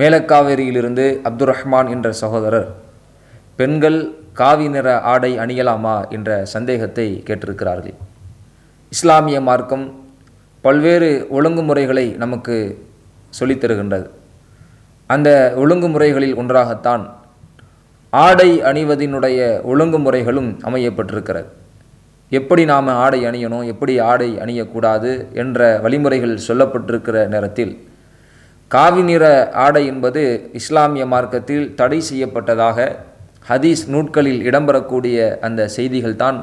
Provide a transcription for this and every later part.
மேலக்காவேரியிலிருந்து அப்துர் ரஹ்மான் என்ற சகோதரர் பெண்கள் காவி நிற ஆடை அணியலாமா? என்ற சந்தேகத்தை கேட்டிருக்கிறார்கள். இஸ்லாமிய மார்க்கம் பல்வேறு ஒழுங்குமுறைகளை நமக்கு சொல்லித் தருகின்றது அந்த ஒழுங்குமுறைகளில் ஒன்றாகத்தான் ஆடை அணிவதினுடைய ஒழுங்குமுறைகளும் அமையப்பட்டிருக்கிறது. எப்படி நாம் ஆடை அணியணும்? எப்படி ஆடை அணியக்கூடாது? என்ற வழிமுறைகள் சொல்லப்பட்டிருக்கிற நேரத்தில் காவி நிற ஆடை என்பது இஸ்லாமிய மார்க்கத்தில் தடை செய்யப்பட்டதாக ஹதீஸ் நூட்களில் இடம்பெறக்கூடிய அந்த செய்திகள் தான்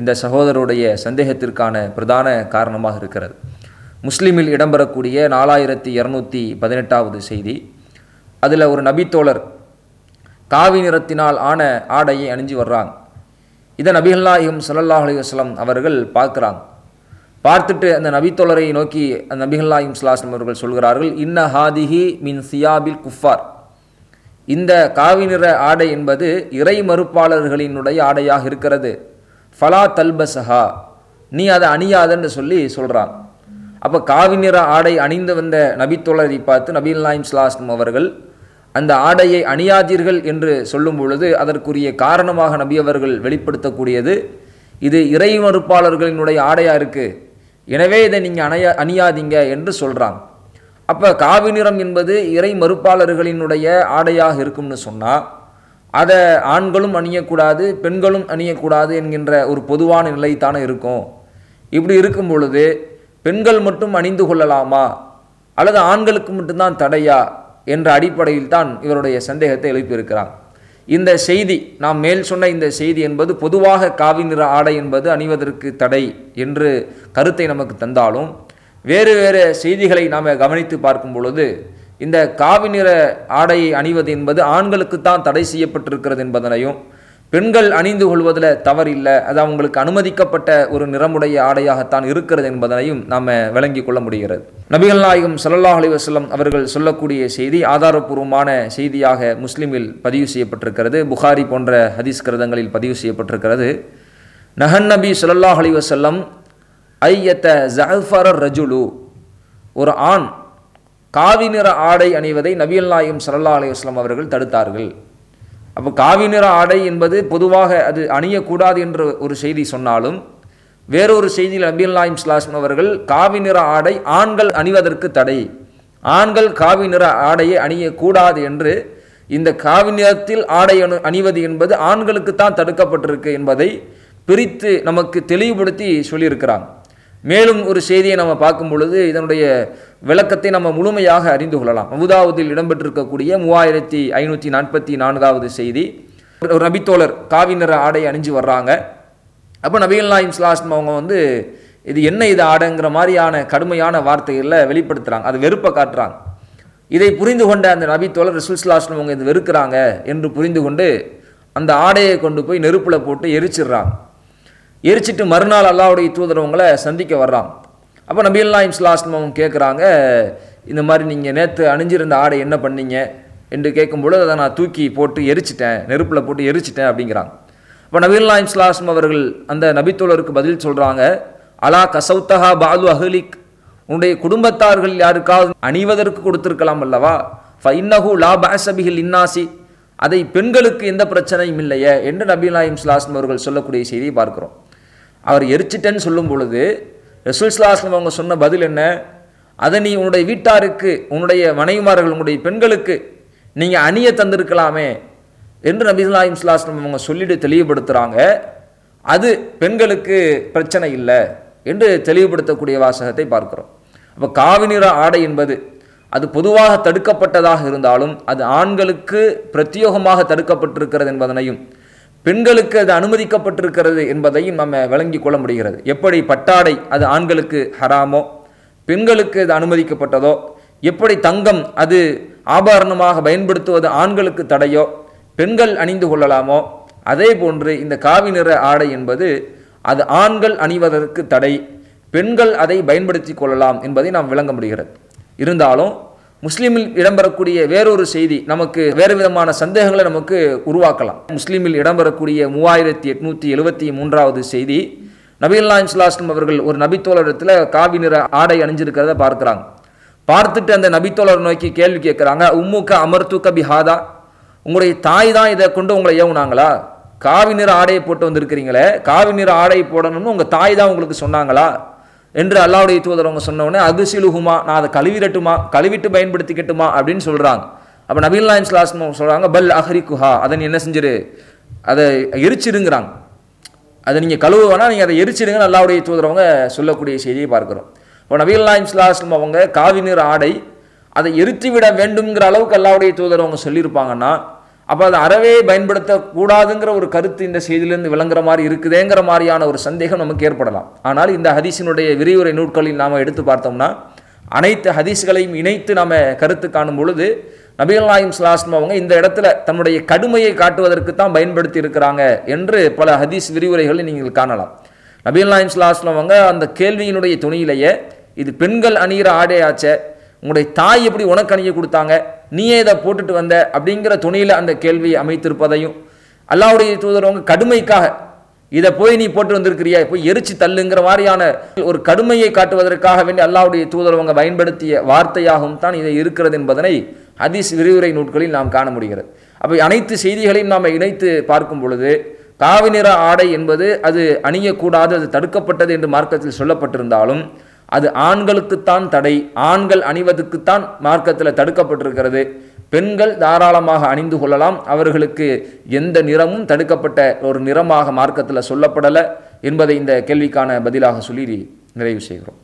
இந்த சகோதரருடைய சந்தேகத்திற்கான பிரதான காரணமாக இருக்கிறது. முஸ்லீமில் இடம்பெறக்கூடிய நாலாயிரத்தி இரநூத்தி பதினெட்டாவது செய்தி. அதில் ஒரு நபித்தோழர் காவி நிறத்தினால் ஆன ஆடையை அணிஞ்சு வர்றாங்க இதை நபிகள்நாயகம் ஸல்லல்லாஹு அலி வஸ்லம் அவர்கள் பார்க்குறாங்க. பார்த்துட்டு அந்த நபித்தோழரை நோக்கி அந்த நபிகள்நாயகம் ஸல்லல்லாஹு அவர்கள் சொல்கிறார்கள் இன்ன ஹாதிஹி மின் சியாபில் குஃபார். இந்த காவி நிற ஆடை என்பது இறை மறுப்பாளர்களினுடைய ஆடையாக இருக்கிறது. ஃபலா தல்பசஹா நீ அதை அணியாதன்னு சொல்லி சொல்கிறான் அப்போ காவி நிற ஆடை அணிந்து வந்த நபித்தோழரை பார்த்து நபீல் நாயிம் ஸ்லாஸ்லம் அவர்கள் அந்த ஆடையை அணியாதீர்கள் என்று சொல்லும் பொழுது அதற்குரிய காரணமாக நபி அவர்கள் வெளிப்படுத்தக்கூடியது இது இறை மறுப்பாளர்களினுடைய ஆடையாக இருக்குது எனவே இதை நீங்கள் அணைய அணியாதீங்க என்று சொல்கிறாங்க அப்போ காவி நிறம் என்பது இறை மறுப்பாளர்களினுடைய ஆடையாக இருக்கும்னு சொன்னால் அதை ஆண்களும் அணியக்கூடாது பெண்களும் அணியக்கூடாது என்கின்ற ஒரு பொதுவான நிலைத்தானே இருக்கும். இப்படி இருக்கும் பொழுது பெண்கள் மட்டும் அணிந்து கொள்ளலாமா? அல்லது ஆண்களுக்கு மட்டும்தான் தடையா? என்ற அடிப்படையில் தான் இவருடைய சந்தேகத்தை எழுப்பியிருக்கிறாங்க. இந்த செய்தி நாம் மேல் சொன்ன இந்த செய்தி என்பது பொதுவாக காவி நிற ஆடை என்பது அணிவதற்கு தடை என்று கருத்தை நமக்கு தந்தாலும் வேறு வேறு செய்திகளை நாம் கவனித்து பார்க்கும் பொழுது இந்த காவி நிற ஆடையை அணிவது என்பது ஆண்களுக்குத்தான் தடை செய்யப்பட்டிருக்கிறது என்பதனையும் பெண்கள் அணிந்து கொள்வதில் தவறில்லை அது அவங்களுக்கு அனுமதிக்கப்பட்ட ஒரு நிறமுடைய ஆடையாகத்தான் இருக்கிறது என்பதனையும் நாம் விளங்கி கொள்ள முடிகிறது. நபிகள் நாயகம் சல்லாஹ் அலி வஸல்லம் அவர்கள் சொல்லக்கூடிய செய்தி ஆதாரபூர்வமான செய்தியாக முஸ்லிமில் பதிவு செய்யப்பட்டிருக்கிறது. புகாரி போன்ற ஹதீஸ் கிரதங்களில் பதிவு செய்யப்பட்டிருக்கிறது. நஹன் நபி ஸல்லல்லாஹு அலி வசல்லம் ஐயத்த ஜஃபர் ரஜுலு. ஒரு ஆண் காவி நிற ஆடை அணிவதை நபியல் நாயகம் சல்லா அலி வஸ்லம் அவர்கள் தடுத்தார்கள். அப்போ காவி நிற ஆடை என்பது பொதுவாக அது அணியக்கூடாது என்ற ஒரு செய்தி சொன்னாலும் வேறொரு செய்தியில் நபிகள் நாயிம் ஸ்லாஸ்ம் அவர்கள் காவி நிற ஆடை ஆண்கள் அணிவதற்கு தடை. ஆண்கள் காவி நிற ஆடையை அணியக்கூடாது என்று இந்த காவி நிறத்தில் ஆடை அணு அணிவது என்பது ஆண்களுக்குத்தான் தடுக்கப்பட்டிருக்கு என்பதை பிரித்து நமக்கு தெளிவுபடுத்தி சொல்லியிருக்கிறாங்க. மேலும் ஒரு செய்தியை நம்ம பார்க்கும் பொழுது இதனுடைய விளக்கத்தை நம்ம முழுமையாக அறிந்து கொள்ளலாம். அபுதாவதில் இடம்பெற்றிருக்கக்கூடிய மூவாயிரத்தி ஐநூற்றி நாற்பத்தி நான்காவது செய்தி. ஒரு நபித்தோழர் காவி நிற ஆடை அணிஞ்சு வர்றாங்க. அப்போ நபிகள் நாயிம் ஸ்லாஸ்லம் அவங்க வந்து இது என்ன இது ஆடைங்கிற மாதிரியான கடுமையான வார்த்தைகளில் வெளிப்படுத்துகிறாங்க அது வெறுப்பை காட்டுறாங்க. இதை புரிந்து கொண்ட அந்த நபித்தோழர் ரசூல் ஸ்லாஸ்லம் அவங்க இது வெறுக்கிறாங்க என்று புரிந்து கொண்டு அந்த ஆடையை கொண்டு போய் நெருப்பில் போட்டு எரிச்சிடுறாங்க. எரிச்சிட்டு மறுநாள் அல்லாவுடைய தூதரவங்களை சந்திக்க வர்றாங்க. அப்போ நபிகள் நாயிம் ஸ்லாஸ்லம் அவங்க கேட்குறாங்க இந்த மாதிரி நீங்கள் நேற்று அணிஞ்சிருந்த ஆடை என்ன பண்ணீங்க? என்று கேட்கும்பொழுது அதை நான் தூக்கி போட்டு எரிச்சிட்டேன் நெருப்பில் போட்டு எரிச்சிட்டேன் அப்படிங்கிறாங்க. இப்போ நபிகள் நாயம் ஸ்லாஸ்லம் அவர்கள் அந்த நபித்தோழருக்கு பதில் சொல்கிறாங்க அலா கசௌத்தஹா பாலு அஹலிக். உன்னுடைய குடும்பத்தார்கள் யாருக்காவது அணிவதற்கு கொடுத்திருக்கலாம் அல்லவா? ஃபைன்னஹு லா பாசபிகில் இன்னாசி. அதை பெண்களுக்கு எந்த பிரச்சனையும் இல்லையே என்று நபிகள் நாயிம் ஸ்லாஸ்லம் அவர்கள் சொல்லக்கூடிய செய்தியை பார்க்குறோம். அவர் எரிச்சிட்டேன்னு சொல்லும் பொழுது ரசூல் ஸ்லாஸ்லம் அவங்க சொன்ன பதில் என்ன? அதை நீ உன்னுடைய வீட்டாருக்கு உன்னுடைய மனைவிமார்கள் உன்னுடைய பெண்களுக்கு நீங்கள் அணிய தந்திருக்கலாமே என்று நபிஸ்லாயிம் ஸ்லாஸ்லம் அவங்க சொல்லிட்டு தெளிவுபடுத்துகிறாங்க அது பெண்களுக்கு பிரச்சனை இல்லை என்று தெளிவுபடுத்தக்கூடிய வாசகத்தை பார்க்கிறோம். அப்போ காவி நிற ஆடை என்பது அது பொதுவாக தடுக்கப்பட்டதாக இருந்தாலும் அது ஆண்களுக்கு பிரத்யோகமாக தடுக்கப்பட்டிருக்கிறது என்பதனையும் பெண்களுக்கு அது அனுமதிக்கப்பட்டிருக்கிறது என்பதையும் நம்ம விளங்கி கொள்ள முடிகிறது. எப்படி பட்டாடை அது ஆண்களுக்கு ஹராமோ பெண்களுக்கு அது அனுமதிக்கப்பட்டதோ எப்படி தங்கம் அது ஆபரணமாக பயன்படுத்துவது ஆண்களுக்கு தடையோ பெண்கள் அணிந்து கொள்ளலாமோ? அதே போன்று இந்த காவி நிற ஆடை என்பது அது ஆண்கள் அணிவதற்கு தடை பெண்கள் அதை பயன்படுத்தி கொள்ளலாம் என்பதை நாம் விளங்க முடிகிறது. இருந்தாலும் முஸ்லீமில் இடம்பெறக்கூடிய வேறொரு செய்தி நமக்கு வேறு விதமான சந்தேகங்களை நமக்கு உருவாக்கலாம். முஸ்லீமில் இடம்பெறக்கூடிய மூவாயிரத்தி எட்நூற்றி எழுபத்தி மூன்றாவது செய்தி நபிகள் நாயம் அவர்கள் ஒரு நபித்தோழரிடத்தில் காவி நிற ஆடை அணிஞ்சிருக்கிறத பார்க்குறாங்க. பார்த்துட்டு அந்த நபித்தோழர் நோக்கி கேள்வி கேட்குறாங்க உம்முக்க அமர்த்துக்க பிஹாதா? உங்களுடைய தாய் தான் இதை கொண்டு உங்களை ஏவுனாங்களா? காவி நிற ஆடையை போட்டு வந்திருக்கிறீங்களே காவி நிற ஆடை போடணும்னு உங்கள் தாய் தான் உங்களுக்கு சொன்னாங்களா? என்று அல்லாவுடைய தூதர் அவங்க சொன்ன உடனே நான் அதை கழுவிடட்டுமா? கழுவிட்டு பயன்படுத்திக்கட்டுமா? அப்படின்னு சொல்கிறாங்க அப்போ நபீல் லாயன் ஸ்லாஸ்மம் சொல்கிறாங்க பல் அஹரி குஹா அதை நீ என்ன செஞ்சிரு? அதை எரிச்சிருங்கிறாங்க. அதை நீங்கள் கழுவ வேணால் நீங்கள் அதை எரிச்சிடுங்கன்னு அல்லாவுடைய தூதரவங்க சொல்லக்கூடிய செய்தியை பார்க்குறோம். இப்போ நபீல் நாயம் ஸ்லாஸ்லம் அவங்க காவி நிற ஆடை அதை எரித்து விட வேண்டுங்கிற அளவுக்கு அல்லாவுடைய தூதரவங்க சொல்லியிருப்பாங்கன்னா அப்போ அது அறவே பயன்படுத்தக்கூடாதுங்கிற ஒரு கருத்து இந்த செய்தியிலிருந்து விளங்குற மாதிரி இருக்குதேங்கிற மாதிரியான ஒரு சந்தேகம் நமக்கு ஏற்படலாம். ஆனால் இந்த ஹதீஸினுடைய விரிவுரை நூட்களில் நாம் எடுத்து பார்த்தோம்னா அனைத்து ஹதீஸ்களையும் இணைத்து நாம் கருத்து காணும் பொழுது நபிகள் நாயம் ஸ்லாஸ்லம் அவங்க இந்த இடத்துல தன்னுடைய கடுமையை காட்டுவதற்கு தான் பயன்படுத்தி இருக்கிறாங்க என்று பல ஹதீஸ் விரிவுரைகளை நீங்கள் காணலாம். நபிகள் நாயம் ஸ்லாஸ்லம் அவங்க அந்த கேள்வியினுடைய துணியிலேயே இது பெண்கள் அணிகிற ஆடையாச்சே உங்களுடைய தாய் எப்படி உனக்கு அணிய கொடுத்தாங்க நீயே இதை போட்டுட்டு வந்த அப்படிங்கிற துணியில் அந்த கேள்வியை அமைத்திருப்பதையும் அல்லாவுடைய தூதரவங்க கடுமைக்காக இதை போய் நீ போட்டு வந்திருக்கிறியா? போய் எரிச்சு தள்ளுங்கிற மாதிரியான ஒரு கடுமையை காட்டுவதற்காக வேண்டி அல்லாவுடைய தூதரவங்க பயன்படுத்திய வார்த்தையாகவும் தான் இதை இருக்கிறது என்பதனை ஹதீஸ் விரிவுரை நூட்களில் நாம் காண முடிகிறது. அப்போ அனைத்து செய்திகளையும் நாம் இணைத்து பார்க்கும் பொழுது காவி நிற ஆடை என்பது அது அணியக்கூடாது அது தடுக்கப்பட்டது என்று மார்க்கத்தில் சொல்லப்பட்டிருந்தாலும் அது ஆண்களுக்குத்தான் தடை ஆண்கள் அணிவதுக்குத்தான் மார்க்கத்தில் தடுக்கப்பட்டிருக்கிறது. பெண்கள் தாராளமாக அணிந்து கொள்ளலாம். அவர்களுக்கு எந்த நிறமும் தடுக்கப்பட்ட ஒரு நிறமாக மார்க்கத்தில் சொல்லப்படலை என்பதை இந்த கேள்விக்கான பதிலாக சொல்லி நிறைவு செய்கிறோம்.